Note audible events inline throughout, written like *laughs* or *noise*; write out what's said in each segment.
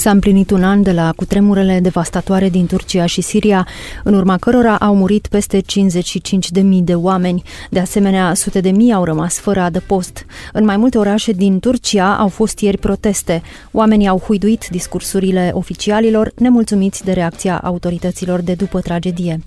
S-a împlinit un an de la cutremurele devastatoare din Turcia și Siria, în urma cărora au murit peste 55.000 de oameni. De asemenea, sute de mii au rămas fără adăpost. În mai multe orașe din Turcia au fost ieri proteste. Oamenii au huiduit discursurile oficialilor, nemulțumiți de reacția autorităților de după tragedie.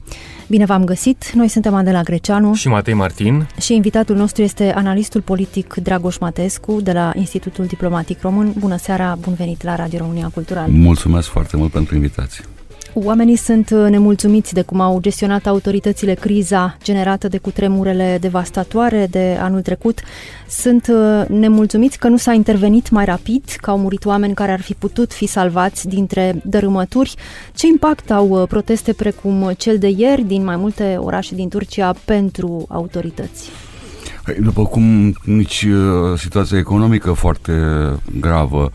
Bine v-am găsit! Noi suntem Adela Greceanu și Matei Martin și invitatul nostru este analistul politic Dragoș Matescu de la Institutul Diplomatic Român. Bună seara, bun venit la Radio România Cultural! Mulțumesc foarte mult pentru invitație! Oamenii sunt uh, nemulțumiți de cum au gestionat autoritățile criza generată de cutremurele devastatoare de anul trecut. Sunt uh, nemulțumiți că nu s-a intervenit mai rapid, că au murit oameni care ar fi putut fi salvați dintre dărâmături. Ce impact au uh, proteste precum cel de ieri din mai multe orașe din Turcia pentru autorități? Păi, după cum nici situația economică foarte gravă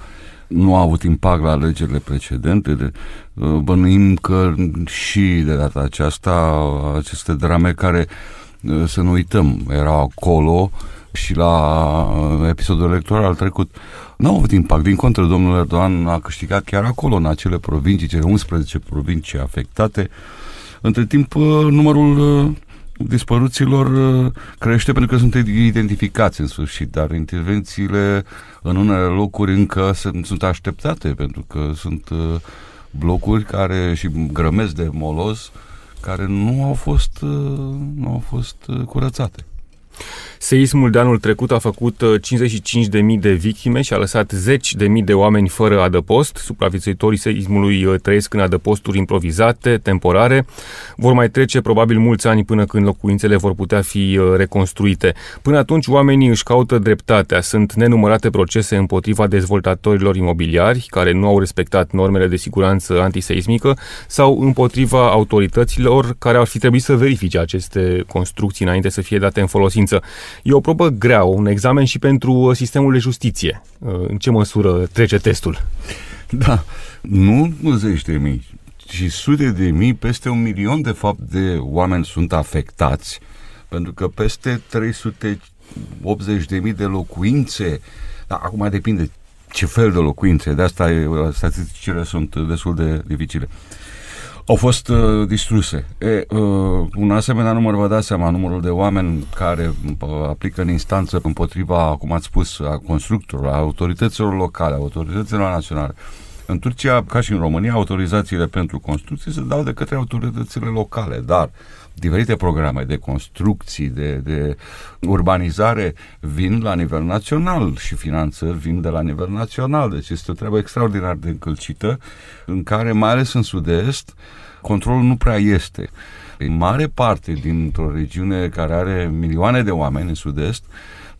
nu a avut impact la alegerile precedente. De, uh, bănuim că și de data aceasta aceste drame care, uh, să nu uităm, erau acolo și la uh, episodul electoral trecut nu au avut impact. Din contră, domnul Erdogan a câștigat chiar acolo, în acele provincii, cele 11 provincii afectate. Între timp, numărul dispăruților uh, crește pentru că sunt identificați în sfârșit, dar intervențiile în unele locuri încă sunt, sunt așteptate pentru că sunt uh, blocuri care și grămezi de molos care nu au fost, uh, nu au fost curățate. Seismul de anul trecut a făcut 55.000 uh, de victime și a lăsat 10.000 de oameni fără adăpost. Supraviețuitorii seismului uh, trăiesc în adăposturi improvizate, temporare. Vor mai trece probabil mulți ani până când locuințele vor putea fi uh, reconstruite. Până atunci, oamenii își caută dreptatea. Sunt nenumărate procese împotriva dezvoltatorilor imobiliari care nu au respectat normele de siguranță antiseismică sau împotriva autorităților care ar fi trebuit să verifice aceste construcții înainte să fie date în folosință. E o probă grea, un examen și pentru uh, sistemul de justiție. Uh, în ce măsură trece testul? Da, nu zeci de mii, ci sute de mii, peste un milion de fapt de oameni sunt afectați, pentru că peste 380 de mii de locuințe, da, acum depinde ce fel de locuințe, de asta statisticile sunt destul de dificile au fost uh, distruse. E, uh, un asemenea număr, vă dați seama, numărul de oameni care uh, aplică în instanță împotriva, cum ați spus, a constructorilor, a autorităților locale, a autorităților naționale. În Turcia, ca și în România, autorizațiile pentru construcții se dau de către autoritățile locale, dar diferite programe de construcții, de, de urbanizare vin la nivel național și finanțări vin de la nivel național. Deci este o treabă extraordinar de încălcită în care, mai ales în sud-est, controlul nu prea este. În mare parte dintr-o regiune care are milioane de oameni în sud-est,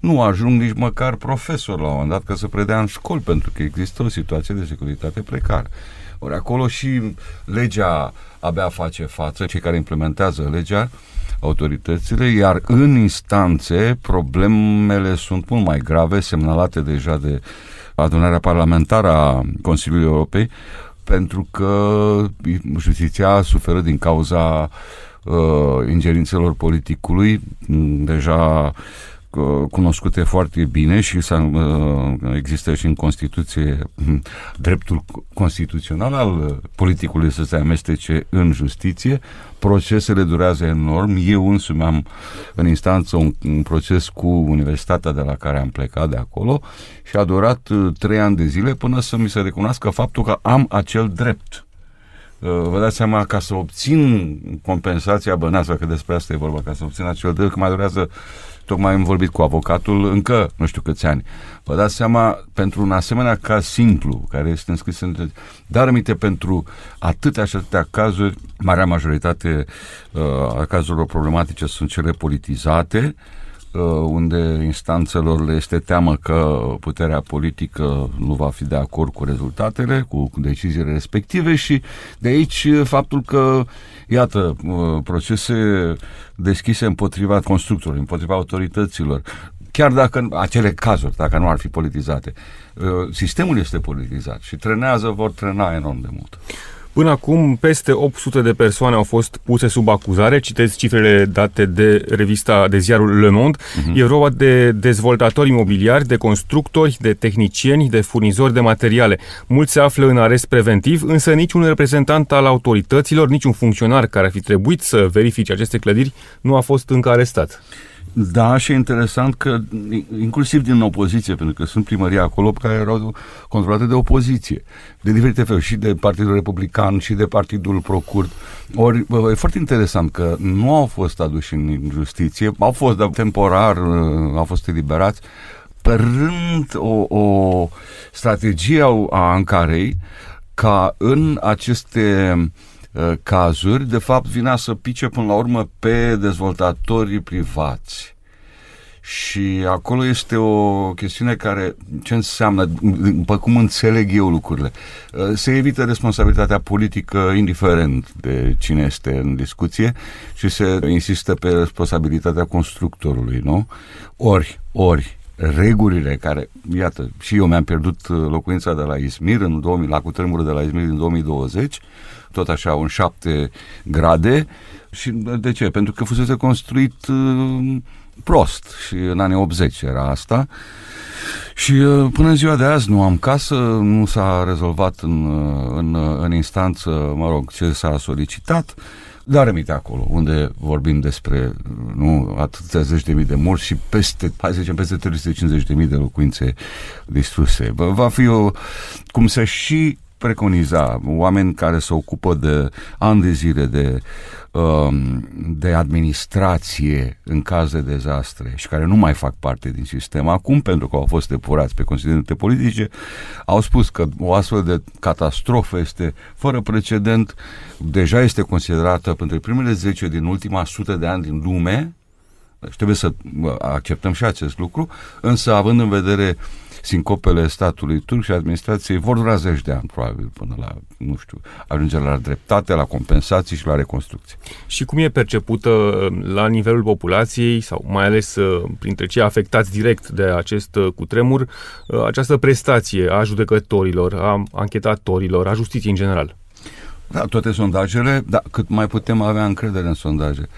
nu ajung nici măcar profesor la un moment dat ca să predea în școli, pentru că există o situație de securitate precară. Ori acolo și legea abia face față, cei care implementează legea, autoritățile, iar în instanțe problemele sunt mult mai grave, semnalate deja de adunarea parlamentară a Consiliului Europei, pentru că justiția suferă din cauza uh, ingerințelor politicului, deja cunoscute foarte bine și uh, există și în Constituție hm, dreptul constituțional al politicului să se amestece în justiție. Procesele durează enorm. Eu însumi am în instanță un, un proces cu universitatea de la care am plecat de acolo și a durat uh, trei ani de zile până să mi se recunoască faptul că am acel drept. Uh, vă dați seama, ca să obțin compensația bănească, că despre asta e vorba, ca să obțin acel drept, că mai durează Tocmai am vorbit cu avocatul încă nu știu câți ani. Vă dați seama, pentru un asemenea caz simplu, care este înscris în... Dar aminte, pentru atâtea și atâtea cazuri, marea majoritate uh, a cazurilor problematice sunt cele politizate, uh, unde instanțelor le este teamă că puterea politică nu va fi de acord cu rezultatele, cu, cu deciziile respective și de aici faptul că, iată, uh, procese deschise împotriva constructorilor, împotriva autorităților, chiar dacă acele cazuri, dacă nu ar fi politizate. Uh, sistemul este politizat și trenează, vor trena enorm de mult. Până acum, peste 800 de persoane au fost puse sub acuzare. Citez cifrele date de revista de ziarul Le Monde. Uh-huh. E vorba de dezvoltatori imobiliari, de constructori, de tehnicieni, de furnizori de materiale. Mulți se află în arest preventiv, însă niciun reprezentant al autorităților, niciun funcționar care ar fi trebuit să verifice aceste clădiri nu a fost încă arestat. Da, și e interesant că inclusiv din opoziție, pentru că sunt primării acolo care erau controlate de opoziție, de diferite feluri, și de Partidul Republican, și de Partidul Procurt. Ori e foarte interesant că nu au fost aduși în justiție, au fost, dar temporar uh, au fost eliberați, părând o, o strategie a Ankarei ca în aceste Uh, cazuri, de fapt, vine să pice până la urmă pe dezvoltatorii privați. Și acolo este o chestiune care, ce înseamnă, după cum înțeleg eu lucrurile, uh, se evită responsabilitatea politică indiferent de cine este în discuție și se insistă pe responsabilitatea constructorului, nu? Ori, ori, regulile care, iată, și eu mi-am pierdut uh, locuința de la Izmir în 2000, la cutremurul de la Izmir în 2020, tot așa un șapte grade. Și de ce? Pentru că fusese construit uh, prost și în anii 80 era asta. Și uh, până în ziua de azi nu am casă, nu s-a rezolvat în, uh, în, uh, în instanță, mă rog, ce s-a solicitat. Dar rămite acolo, unde vorbim despre nu atâția zeci de mii de morți și peste, hai să zicem, peste 350 de mii de locuințe distruse. Va fi o, cum să și preconiza oameni care se ocupă de ani de zile de, um, de administrație în caz de dezastre și care nu mai fac parte din sistem. Acum pentru că au fost depurați pe considerente politice, au spus că o astfel de catastrofă este fără precedent, deja este considerată pentru primele 10 din ultima sută de ani din lume, deci trebuie să acceptăm și acest lucru, însă având în vedere uh, sincopele statului turc și administrației vor dura zeci de ani, probabil, până la, nu știu, ajunge la dreptate, la compensații și la reconstrucție. Și cum e percepută uh, la nivelul populației, sau mai ales uh, printre cei afectați direct de acest uh, cutremur, această prestație a judecătorilor, a anchetatorilor, a justiției în general? Da, toate sondajele, da, cât mai putem avea încredere în sondaje,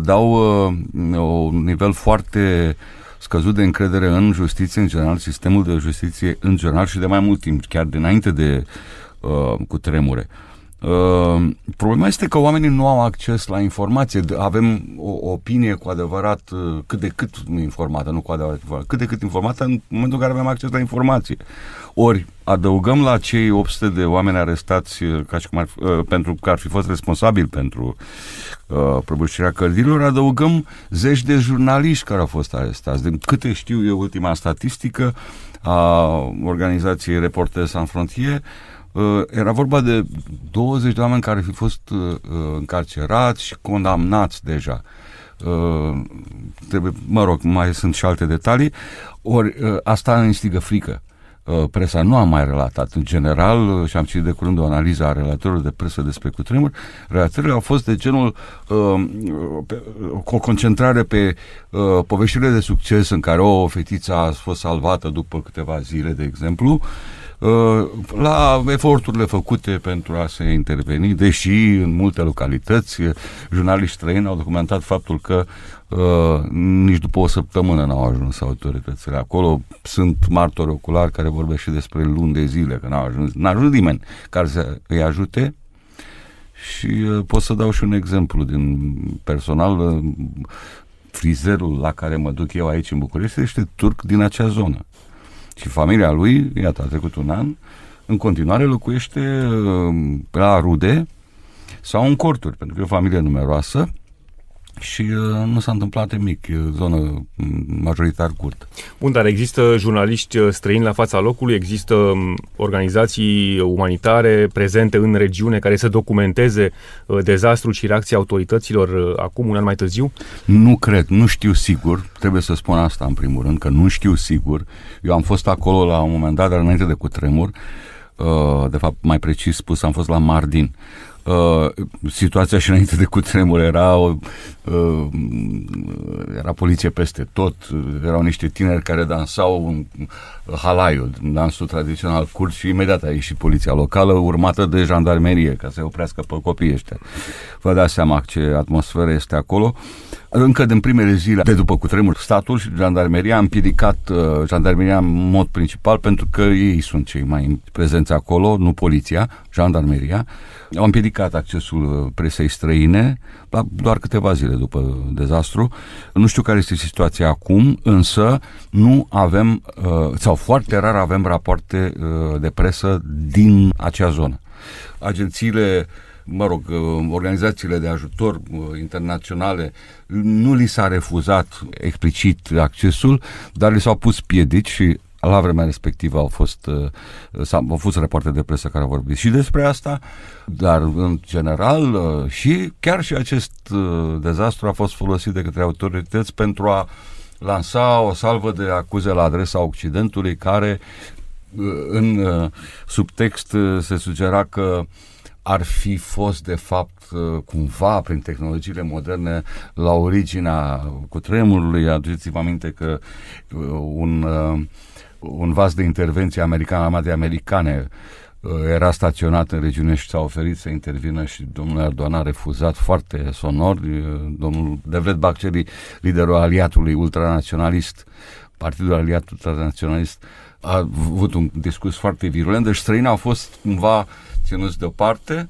dau un nivel foarte scăzut de încredere în justiție în general, sistemul de justiție în general și de mai mult timp, chiar dinainte de uh, cu tremure. Uh, problema este că oamenii nu au acces la informație. Avem o opinie cu adevărat uh, cât de cât informată, nu cu adevărat informată, cât de cât informată în momentul în care avem acces la informație. Ori adăugăm la cei 800 de oameni arestați uh, ca și cum ar, uh, pentru că ar fi fost responsabili pentru uh, prăbușirea cărdirilor, adăugăm zeci de jurnaliști care au fost arestați. De câte știu eu ultima statistică a organizației Reporters Sans Frontier, uh, era vorba de 20 de oameni care fi fost uh, uh, încarcerați și condamnați deja. Uh, trebuie, mă rog, mai sunt și alte detalii, ori uh, asta instigă frică. Uh, presa nu a mai relatat. În general, uh, și am citit de curând o analiză a relatorilor de presă despre cutremur, relatările au fost de genul uh, pe, cu o concentrare pe uh, poveștile de succes în care o fetiță a fost salvată după câteva zile, de exemplu, uh, la eforturile făcute pentru a se interveni, deși în multe localități jurnaliști străini au documentat faptul că Uh, nici după o săptămână n-au ajuns autoritățile acolo. Sunt martori oculari care vorbesc și despre luni de zile, că n-au ajuns, n-a ajuns nimeni care să îi ajute. Și uh, pot să dau și un exemplu din personal. Uh, frizerul la care mă duc eu aici în București este turc din acea zonă. Și familia lui, iată, a trecut un an, în continuare locuiește uh, la rude sau în corturi, pentru că e o familie numeroasă și uh, nu s-a întâmplat nimic, zonă mm, majoritar curt. Bun, dar există jurnaliști uh, străini la fața locului, există um, organizații umanitare prezente în regiune care să documenteze uh, dezastrul și reacția autorităților uh, acum, un an mai târziu? Nu cred, nu știu sigur, trebuie să spun asta în primul rând, că nu știu sigur. Eu am fost acolo la un moment dat, dar înainte de cutremur, uh, de fapt, mai precis spus, am fost la Mardin. Uh, situația și înainte de cutremur era, o, uh, era era poliție peste tot, erau niște tineri care dansau în halaiul, dansul tradițional curt și imediat a ieșit poliția locală, urmată de jandarmerie, ca să oprească pe copiii ăștia. Vă dați seama ce atmosferă este acolo. Încă din primele zile de după cutremur, statul și jandarmeria a împiedicat uh, jandarmeria în mod principal pentru că ei sunt cei mai prezenți acolo, nu poliția, jandarmeria. Au împiedicat accesul uh, presei străine la doar câteva zile după dezastru. Nu știu care este situația acum, însă nu avem, uh, sau foarte rar avem rapoarte uh, de presă din acea zonă. Agențiile mă rog, organizațiile de ajutor internaționale, nu li s-a refuzat explicit accesul, dar li s-au pus piedici și la vremea respectivă au fost, uh, au fost rapoarte de presă care au vorbit și despre asta, dar în general uh, și chiar și acest uh, dezastru a fost folosit de către autorități pentru a lansa o salvă de acuze la adresa Occidentului care în subtext se sugera că ar fi fost de fapt cumva prin tehnologiile moderne la originea cutremurului. Aduceți-vă aminte că un un vas de intervenție american, armatei americane, uh, era staționat în regiune și s-a oferit să intervină și domnul Erdogan a refuzat foarte sonor. Uh, domnul Devlet Bacceli, liderul aliatului ultranaționalist, Partidul Aliat Ultranaționalist, a avut un discurs foarte virulent, deci străinii au fost cumva ținuți deoparte.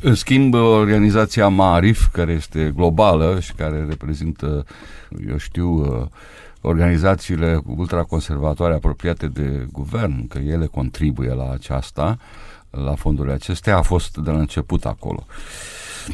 În schimb, organizația Marif, care este globală și care reprezintă, eu știu, uh, organizațiile ultraconservatoare apropiate de guvern, că ele contribuie la aceasta, la fondurile acestea, a fost de la început acolo.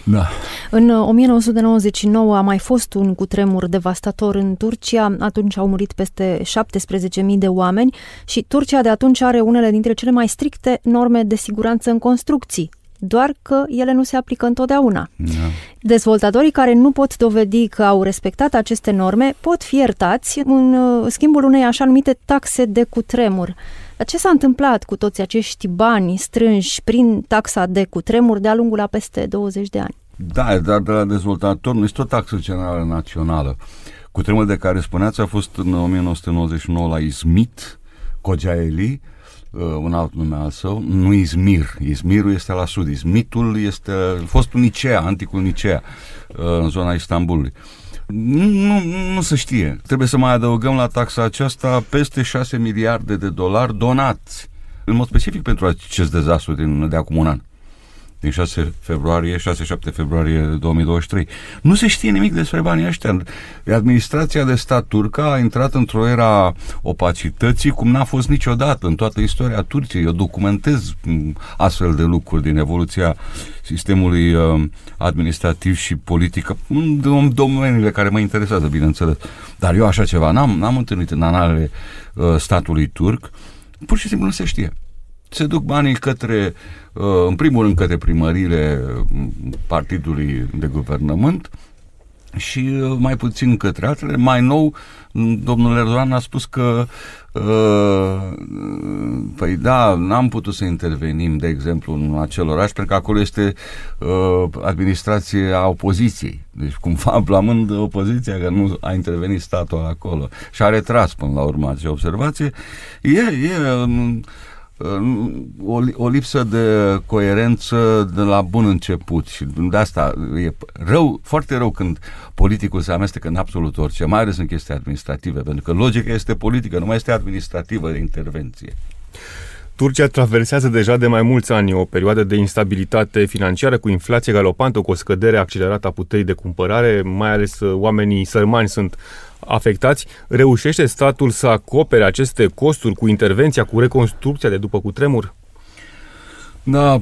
Da. În 1999 a mai fost un cutremur devastator în Turcia, atunci au murit peste 17.000 de oameni și Turcia de atunci are unele dintre cele mai stricte norme de siguranță în construcții doar că ele nu se aplică întotdeauna. Da. Dezvoltatorii care nu pot dovedi că au respectat aceste norme pot fi iertați în uh, schimbul unei așa numite taxe de cutremur. Dar ce s-a întâmplat cu toți acești bani strânși prin taxa de cutremur de-a lungul a peste 20 de ani? Da, dar de la dezvoltator nu este o taxă generală națională. Cutremurul de care spuneați a fost în 1999 la Izmit, Kocaeli, uh, un alt nume al său, nu Izmir. Izmirul este la sud. Izmitul este fostul Nicea, anticul Nicea, uh, în zona Istanbulului. Nu, nu, nu se știe. Trebuie să mai adăugăm la taxa aceasta peste 6 miliarde de dolari donați, în mod specific pentru acest dezastru din, de acum un an din 6 februarie, 6-7 februarie 2023. Nu se știe nimic despre banii ăștia. Administrația de stat turcă a intrat într-o era opacității cum n-a fost niciodată în toată istoria Turciei. Eu documentez mm, astfel de lucruri din evoluția sistemului uh, administrativ și politic în domeniile care mă interesează, bineînțeles. Dar eu așa ceva n-am, n-am întâlnit în analele uh, statului turc. Pur și simplu nu se știe se duc banii către, uh, în primul rând, către primările partidului de guvernământ și uh, mai puțin către altele. Mai nou, domnul Erdogan a spus că uh, păi da, n-am putut să intervenim, de exemplu, în acel oraș, pentru că acolo este administrație a opoziției. Deci, cumva, *laughs* blamând opoziția că nu a intervenit statul acolo și a retras până la urmă acea observație, e, e o, o lipsă de coerență de la bun început și de asta e rău, foarte rău când politicul se amestecă în absolut orice, mai ales în chestii administrative, pentru că logica este politică, nu mai este administrativă de intervenție. Turcia traversează deja de mai mulți ani o perioadă de instabilitate financiară cu inflație galopantă, cu o scădere accelerată a puterii de cumpărare, mai ales uh, oamenii sărmani sunt afectați. Reușește statul să acopere aceste costuri cu intervenția, cu reconstrucția de după cutremur? Da,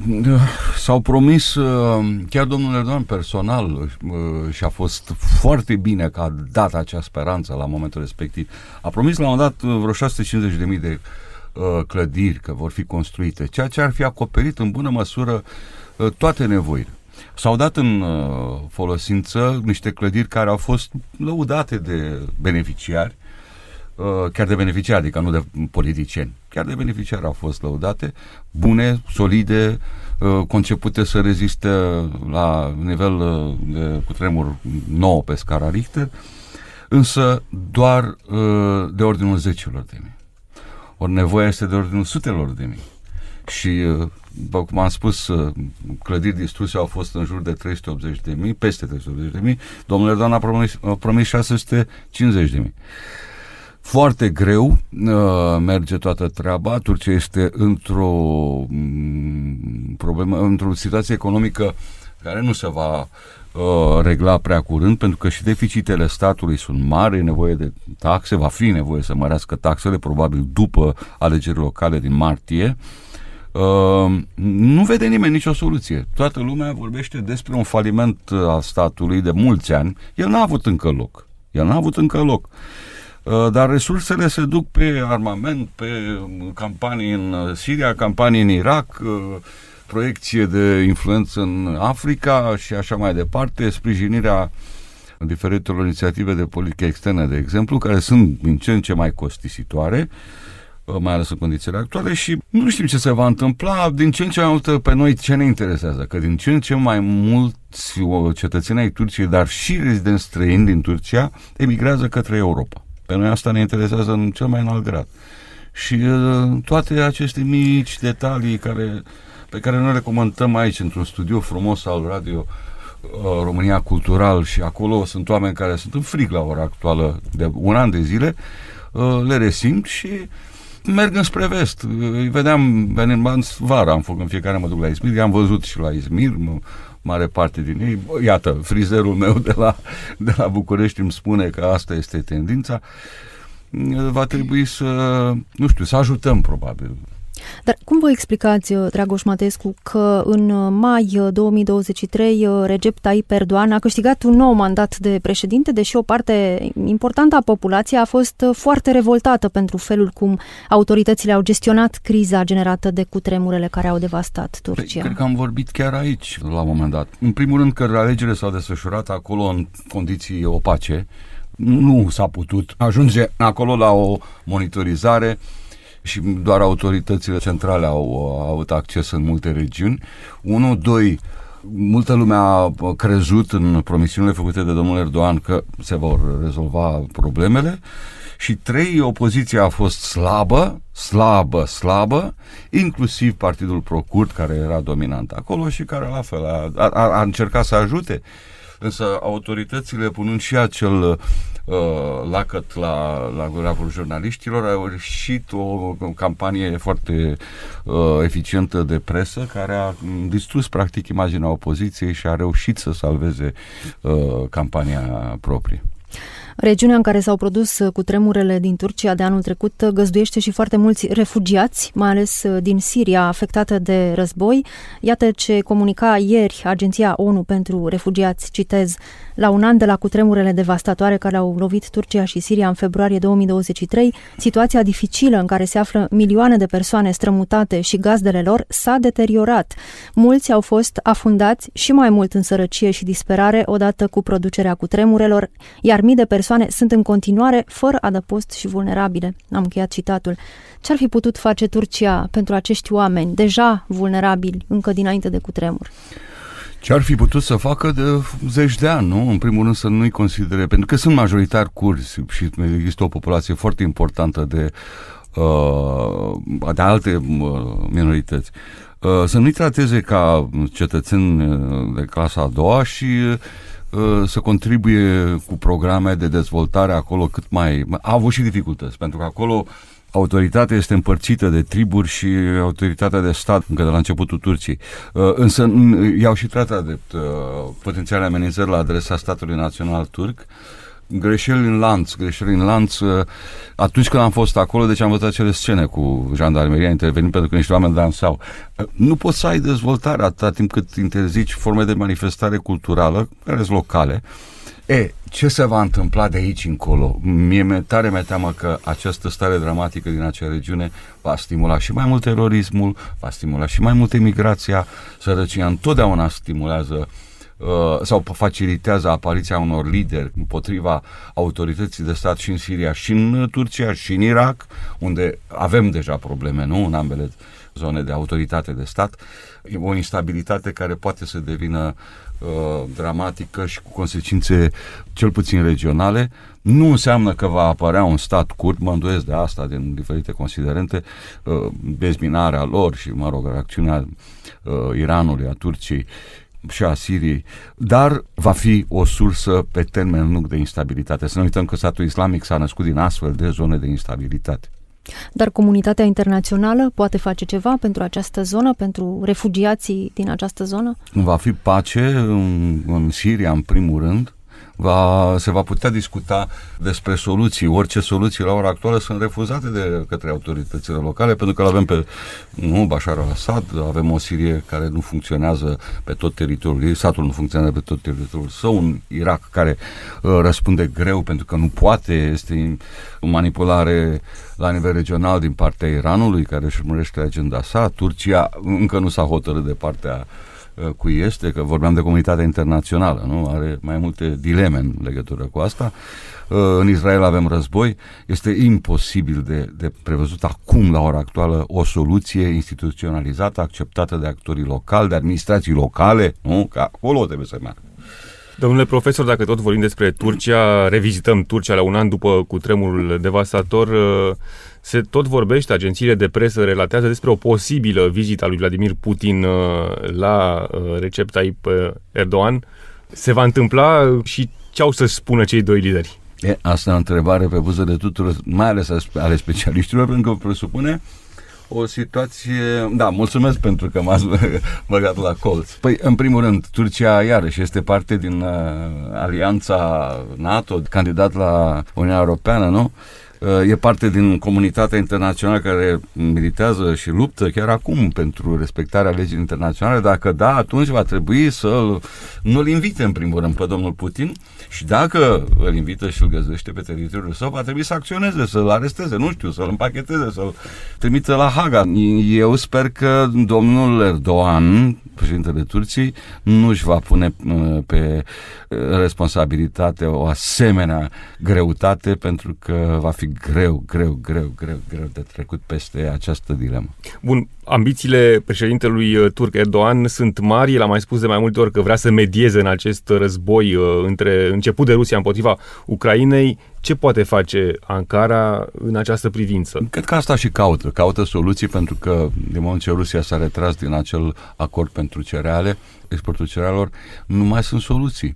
s-au promis, uh, chiar domnul Erdogan personal uh, și a fost foarte bine că a dat acea speranță la momentul respectiv. A promis la un moment dat vreo 650.000 de Uh, clădiri, că vor fi construite, ceea ce ar fi acoperit în bună măsură uh, toate nevoile. S-au dat în uh, folosință niște clădiri care au fost lăudate de beneficiari, chiar de beneficiari, adică nu de politicieni, chiar de beneficiari au fost lăudate, bune, solide, concepute să reziste la nivel de cutremur nou pe scara Richter, însă doar uh, de ordinul zecilor de mii. Ori nevoia este de ordinul sutelor de mii. Și, uh, cum am spus, uh, clădiri distruse au fost în jur de 380 de mii, peste 380 de mii. Domnul Erdogan a promis, a promis 650 de mii. Foarte greu uh, merge toată treaba. Turcia este într-o mm, problemă, într-o situație economică care nu se va uh, regla prea curând, pentru că și deficitele statului sunt mari, e nevoie de taxe, va fi nevoie să mărească taxele, probabil după alegerile locale din martie. Uh, nu vede nimeni nicio soluție. Toată lumea vorbește despre un faliment al statului de mulți ani. El n-a avut încă loc. El n-a avut încă loc. Uh, Uh, dar resursele se duc pe armament, pe campanii în Siria, campanii în Irak, uh, proiecție de influență în Africa și așa mai departe, sprijinirea diferitelor inițiative de politică externă, de exemplu, care sunt din ce în ce mai costisitoare, uh, mai ales în condițiile actuale și nu știm ce se va întâmpla, din ce în ce mai mult pe noi ce ne interesează, că din ce în ce mai mulți cetățeni ai Turciei, dar și rezidenți străini din Turcia, emigrează către Europa. Pe noi asta ne interesează în cel mai înalt grad. Și uh, toate aceste mici detalii care, pe care noi le comentăm aici, într-un studio frumos al Radio uh, România Cultural și acolo sunt oameni care sunt în frig la ora actuală de un an de zile, uh, le resimt și merg înspre vest. Îi vedeam venind vara, am făcut în fiecare mă duc la Izmir, i-am văzut și la Izmir, mare parte din ei. Iată, frizerul meu de la, de la București îmi spune că asta este tendința. Va trebui să, nu știu, să ajutăm probabil dar cum vă explicați, uh, Dragoș Matescu, că în uh, mai 2023 uh, Recep Tayyip Erdogan a câștigat un nou mandat de președinte, deși o parte importantă a populației a fost foarte revoltată pentru felul cum autoritățile au gestionat criza generată de cutremurele care au devastat Turcia? Păi, cred că am vorbit chiar aici, la un moment dat. În primul rând că alegerile s-au desfășurat acolo în condiții opace, nu s-a putut ajunge acolo la o monitorizare și doar autoritățile centrale au, au avut acces în multe regiuni. Unu, doi, multă lume a crezut în promisiunile făcute de domnul Erdogan că se vor rezolva problemele și trei, opoziția a fost slabă, slabă, slabă, inclusiv Partidul Procurt, care era dominant acolo și care la fel a, a, a încercat să ajute însă autoritățile punând și acel uh, lacăt la, la gurabul jurnaliștilor au reușit o, o campanie foarte uh, eficientă de presă care a distrus practic imaginea opoziției și a reușit să salveze uh, campania proprie. Regiunea în care s-au produs uh, cu tremurele din Turcia de anul trecut uh, găzduiește și foarte mulți refugiați, mai ales uh, din Siria, afectată de război. Iată ce comunica ieri Agenția ONU pentru Refugiați, citez, la un an de la cutremurele devastatoare care au lovit Turcia și Siria în februarie 2023, situația dificilă în care se află milioane de persoane strămutate și gazdele lor s-a deteriorat. Mulți au fost afundați și mai mult în sărăcie și disperare odată cu producerea cutremurelor, iar mii de persoane sunt în continuare fără adăpost și vulnerabile. Am încheiat citatul. Ce ar fi putut face Turcia pentru acești oameni deja vulnerabili încă dinainte de cutremur? Ce ar fi putut să facă de zeci de ani, nu? În primul rând să nu-i considere, pentru că sunt majoritar curzi și există o populație foarte importantă de, uh, de alte uh, minorități. Uh, să nu-i trateze ca cetățeni de clasa a doua și să contribuie cu programe de dezvoltare acolo cât mai... A avut și dificultăți, pentru că acolo autoritatea este împărțită de triburi și autoritatea de stat încă de la începutul Turciei. Uh, însă iau și tratat de uh, potențiale amenințări la adresa statului național turc, greșeli în lanț, greșeli în lanț. Uh, atunci când am fost acolo, deci am văzut acele scene cu jandarmeria intervenind pentru că niște oameni dansau. Nu poți să ai dezvoltare atâta timp cât interzici forme de manifestare culturală, care sunt locale, E, ce se va întâmpla de aici încolo? Mie mi tare mi teamă că această stare dramatică din acea regiune va stimula și mai mult terorismul, va stimula și mai mult emigrația, sărăcia întotdeauna stimulează uh, sau facilitează apariția unor lideri împotriva autorității de stat și în Siria, și în Turcia, și în Irak, unde avem deja probleme, nu? În ambele zone de autoritate de stat. E o instabilitate care poate să devină uh, dramatică și cu consecințe cel puțin regionale. Nu înseamnă că va apărea un stat curt, mă îndoiesc de asta din diferite considerente, uh, dezminarea lor și, mă rog, reacțiunea uh, Iranului, a Turciei și a Siriei, dar va fi o sursă pe termen lung de instabilitate. Să nu uităm că statul islamic s-a născut din astfel de zone de instabilitate. Dar comunitatea internațională poate face ceva pentru această zonă, pentru refugiații din această zonă? Va fi pace în, în Siria, în primul rând, va, se va putea discuta despre soluții. Orice soluții la ora actuală sunt refuzate de către autoritățile locale, pentru că avem pe nu, Bashar al-Assad, avem o Sirie care nu funcționează pe tot teritoriul ei, satul nu funcționează pe tot teritoriul său, un Irak care uh, răspunde greu pentru că nu poate, este o manipulare la nivel regional din partea Iranului care își urmărește agenda sa, Turcia încă nu s-a hotărât de partea Uh, cui este, că vorbeam de comunitatea internațională, nu? Are mai multe dileme în legătură cu asta. Uh, în Israel avem război. Este imposibil de, de prevăzut acum, la ora actuală, o soluție instituționalizată, acceptată de actorii locali, de administrații locale, nu? Că acolo trebuie să meargă. Domnule profesor, dacă tot vorbim despre Turcia, revizităm Turcia la un an după cutremurul devastator, uh, se tot vorbește, agențiile de presă relatează despre o posibilă vizită a lui Vladimir Putin uh, la uh, Recep Tayyip Erdogan. Se va întâmpla și ce au să spună cei doi lideri? E, asta e o întrebare pe buză de tuturor, mai ales ale specialiștilor, pentru că presupune o situație... Da, mulțumesc pentru că m-ați *laughs* băgat la colț. Păi, în primul rând, Turcia iarăși este parte din uh, alianța NATO, candidat la Uniunea Europeană, nu? E parte din comunitatea internațională care militează și luptă chiar acum pentru respectarea legii internaționale. Dacă da, atunci va trebui să nu-l invite în primul rând pe domnul Putin și dacă îl invită și îl găzduiește pe teritoriul său, va trebui să acționeze, să-l aresteze, nu știu, să-l împacheteze, să-l trimită la Haga. Eu sper că domnul Erdogan, președintele Turciei, nu își va pune uh, pe uh, responsabilitate o asemenea greutate pentru că va fi greu, greu, greu, greu, greu de trecut peste această dilemă. Bun, ambițiile președintelui uh, turc Erdogan sunt mari. El a mai spus de mai multe ori că vrea să medieze în acest război între început de Rusia împotriva Ucrainei. Ce poate face Ankara în această privință? Cred că asta și caută. Caută soluții pentru că din moment ce Rusia s-a retras din acel acord pentru cereale, exportul cerealelor, nu mai sunt soluții.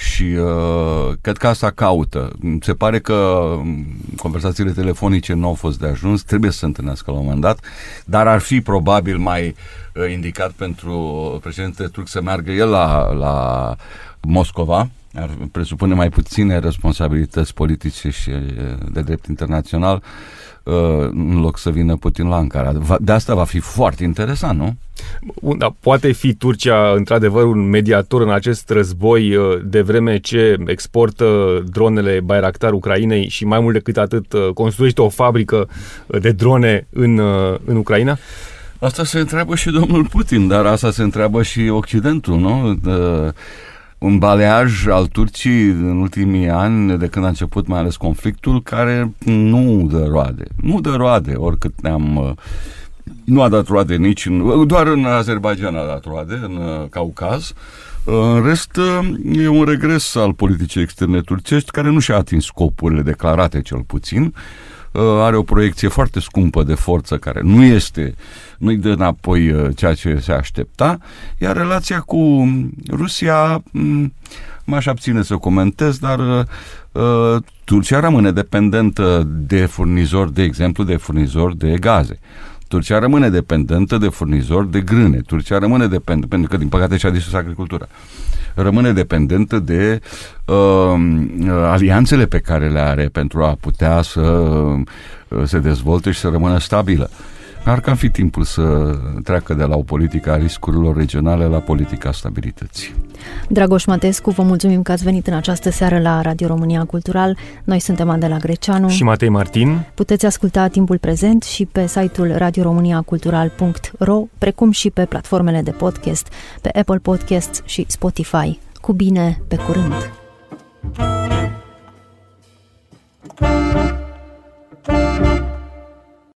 Și uh, cred că asta caută. Se pare că um, conversațiile telefonice nu au fost de ajuns, trebuie să se întâlnească la un moment dat, dar ar fi probabil mai uh, indicat pentru președintele turc să meargă el la, la Moscova, ar presupune mai puține responsabilități politice și de drept internațional în loc să vină Putin la Ankara. De asta va fi foarte interesant, nu? Da, poate fi Turcia într-adevăr un mediator în acest război de vreme ce exportă dronele Bayraktar Ucrainei și mai mult decât atât construiește o fabrică de drone în, în Ucraina? Asta se întreabă și domnul Putin, dar asta se întreabă și Occidentul, nu? De un baleaj al Turcii în ultimii ani, de când a început mai ales conflictul, care nu dă roade. Nu dă roade, oricât ne-am... Uh, nu a dat roade nici în... Doar în Azerbaijan a dat roade, în uh, Caucaz. Uh, în rest, e un regres al politicii externe turcești, care nu și-a atins scopurile declarate, cel puțin. Are o proiecție foarte scumpă de forță, care nu este uh, nu-i dă înapoi uh, ceea ce se aștepta, iar relația cu Rusia m-aș abține să comentez, dar uh, uh, Turcia rămâne dependentă de furnizor, de exemplu, de furnizor de gaze. Turcia rămâne dependentă de furnizor de grâne. Turcia rămâne dependentă, pentru că, din păcate, și-a distrus agricultura. Rămâne dependentă de uh, alianțele pe care le are pentru a putea să uh, se dezvolte și să rămână stabilă. Uh, ar cam fi timpul să treacă de la o politică a riscurilor regionale la politica stabilității. Dragoș Matescu, vă mulțumim că ați venit în această seară la Radio România Cultural. Noi suntem Adela Greceanu și Matei Martin. Puteți asculta timpul prezent și pe site-ul radioromaniacultural.ro, precum și pe platformele de podcast, pe Apple Podcasts și Spotify. Cu bine, pe curând! Thank you.